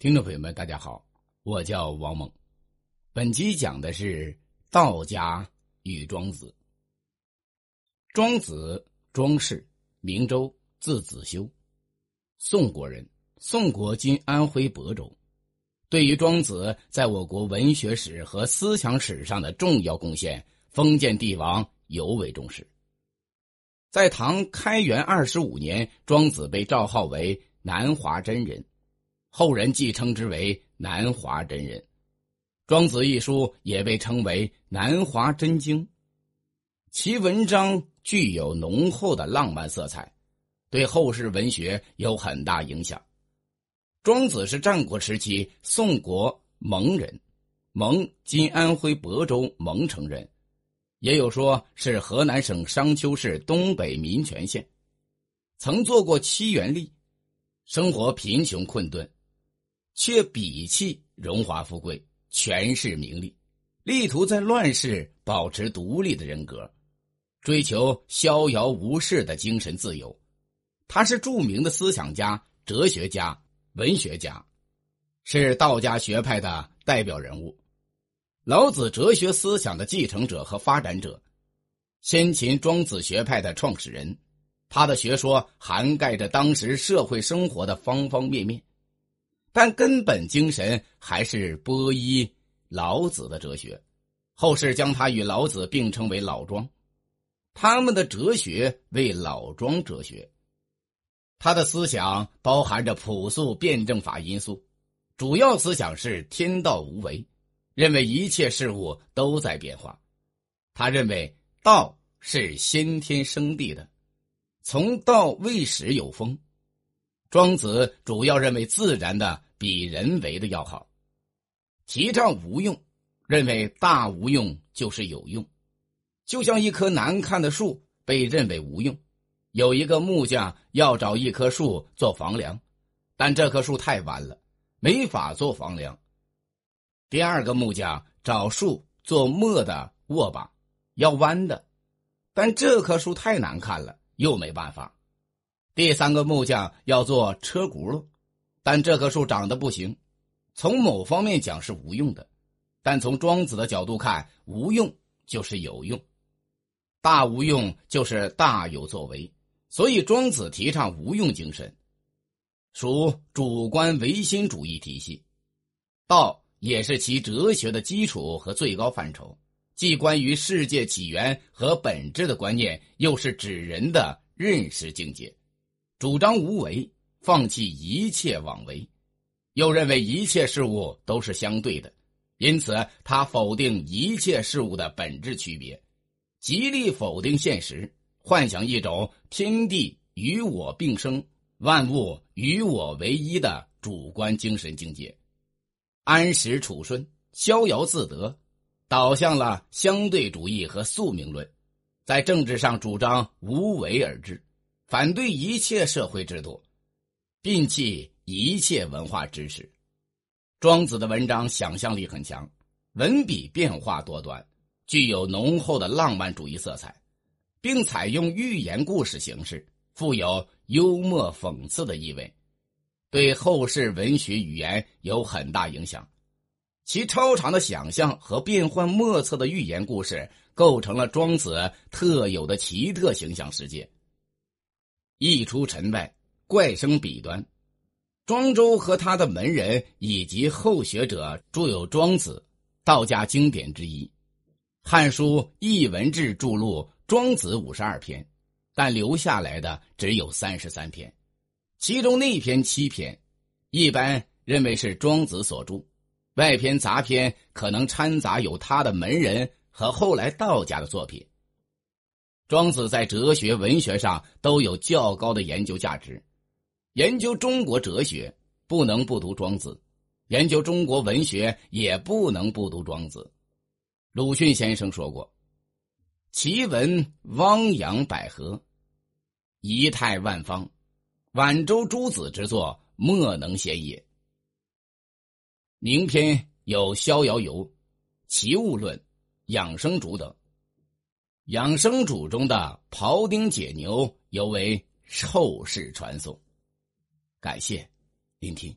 听众朋友们，大家好，我叫王猛。本集讲的是道家与庄子。庄子，庄氏，明州，字子修，宋国人，宋国今安徽亳州。对于庄子在我国文学史和思想史上的重要贡献，封建帝王尤为重视。在唐开元二十五年，庄子被召号为南华真人。后人既称之为南华真人，《庄子》一书也被称为《南华真经》，其文章具有浓厚的浪漫色彩，对后世文学有很大影响。庄子是战国时期宋国蒙人，蒙今安徽亳州蒙城人，也有说是河南省商丘市东北民权县，曾做过七元吏，生活贫穷困顿。却鄙弃荣华富贵、权势名利，力图在乱世保持独立的人格，追求逍遥无事的精神自由。他是著名的思想家、哲学家、文学家，是道家学派的代表人物，老子哲学思想的继承者和发展者，先秦庄子学派的创始人。他的学说涵盖着当时社会生活的方方面面。但根本精神还是波依老子的哲学，后世将他与老子并称为老庄，他们的哲学为老庄哲学。他的思想包含着朴素辩证法因素，主要思想是天道无为，认为一切事物都在变化。他认为道是先天生地的，从道未始有风。庄子主要认为自然的比人为的要好，提倡无用，认为大无用就是有用。就像一棵难看的树被认为无用，有一个木匠要找一棵树做房梁，但这棵树太弯了，没法做房梁。第二个木匠找树做木的握把，要弯的，但这棵树太难看了，又没办法。第三个木匠要做车轱辘，但这棵树长得不行，从某方面讲是无用的，但从庄子的角度看，无用就是有用，大无用就是大有作为，所以庄子提倡无用精神，属主观唯心主义体系。道也是其哲学的基础和最高范畴，既关于世界起源和本质的观念，又是指人的认识境界。主张无为，放弃一切妄为，又认为一切事物都是相对的，因此他否定一切事物的本质区别，极力否定现实，幻想一种天地与我并生、万物与我为一的主观精神境界，安时处顺、逍遥自得，导向了相对主义和宿命论，在政治上主张无为而治。反对一切社会制度，摒弃一切文化知识。庄子的文章想象力很强，文笔变化多端，具有浓厚的浪漫主义色彩，并采用寓言故事形式，富有幽默讽刺的意味，对后世文学语言有很大影响。其超长的想象和变幻莫测的寓言故事，构成了庄子特有的奇特形象世界。一出尘外，怪声彼端。庄周和他的门人以及后学者著有《庄子》，道家经典之一。《汉书·艺文志》著录《庄子》五十二篇，但留下来的只有三十三篇，其中内篇七篇，一般认为是庄子所著，外篇杂篇可能掺杂有他的门人和后来道家的作品。庄子在哲学、文学上都有较高的研究价值。研究中国哲学不能不读庄子，研究中国文学也不能不读庄子。鲁迅先生说过：“奇文汪洋百合，仪态万方，晚周诸子之作，莫能先也。”名篇有《逍遥游》《齐物论》《养生主》等。养生主中的庖丁解牛尤为后世传颂，感谢聆听。